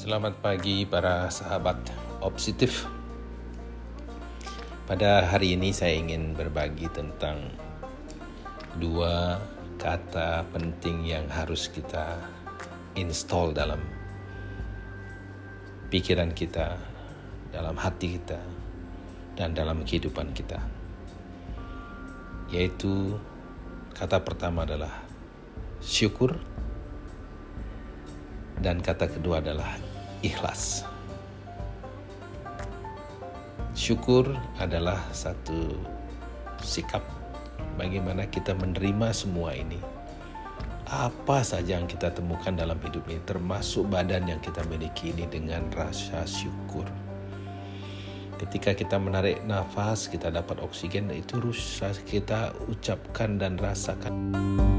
Selamat pagi para sahabat positif. Pada hari ini saya ingin berbagi tentang dua kata penting yang harus kita install dalam pikiran kita, dalam hati kita, dan dalam kehidupan kita. Yaitu kata pertama adalah syukur dan kata kedua adalah ikhlas. Syukur adalah satu sikap bagaimana kita menerima semua ini. Apa saja yang kita temukan dalam hidup ini, termasuk badan yang kita miliki ini dengan rasa syukur. Ketika kita menarik nafas, kita dapat oksigen, itu rusak kita ucapkan dan rasakan.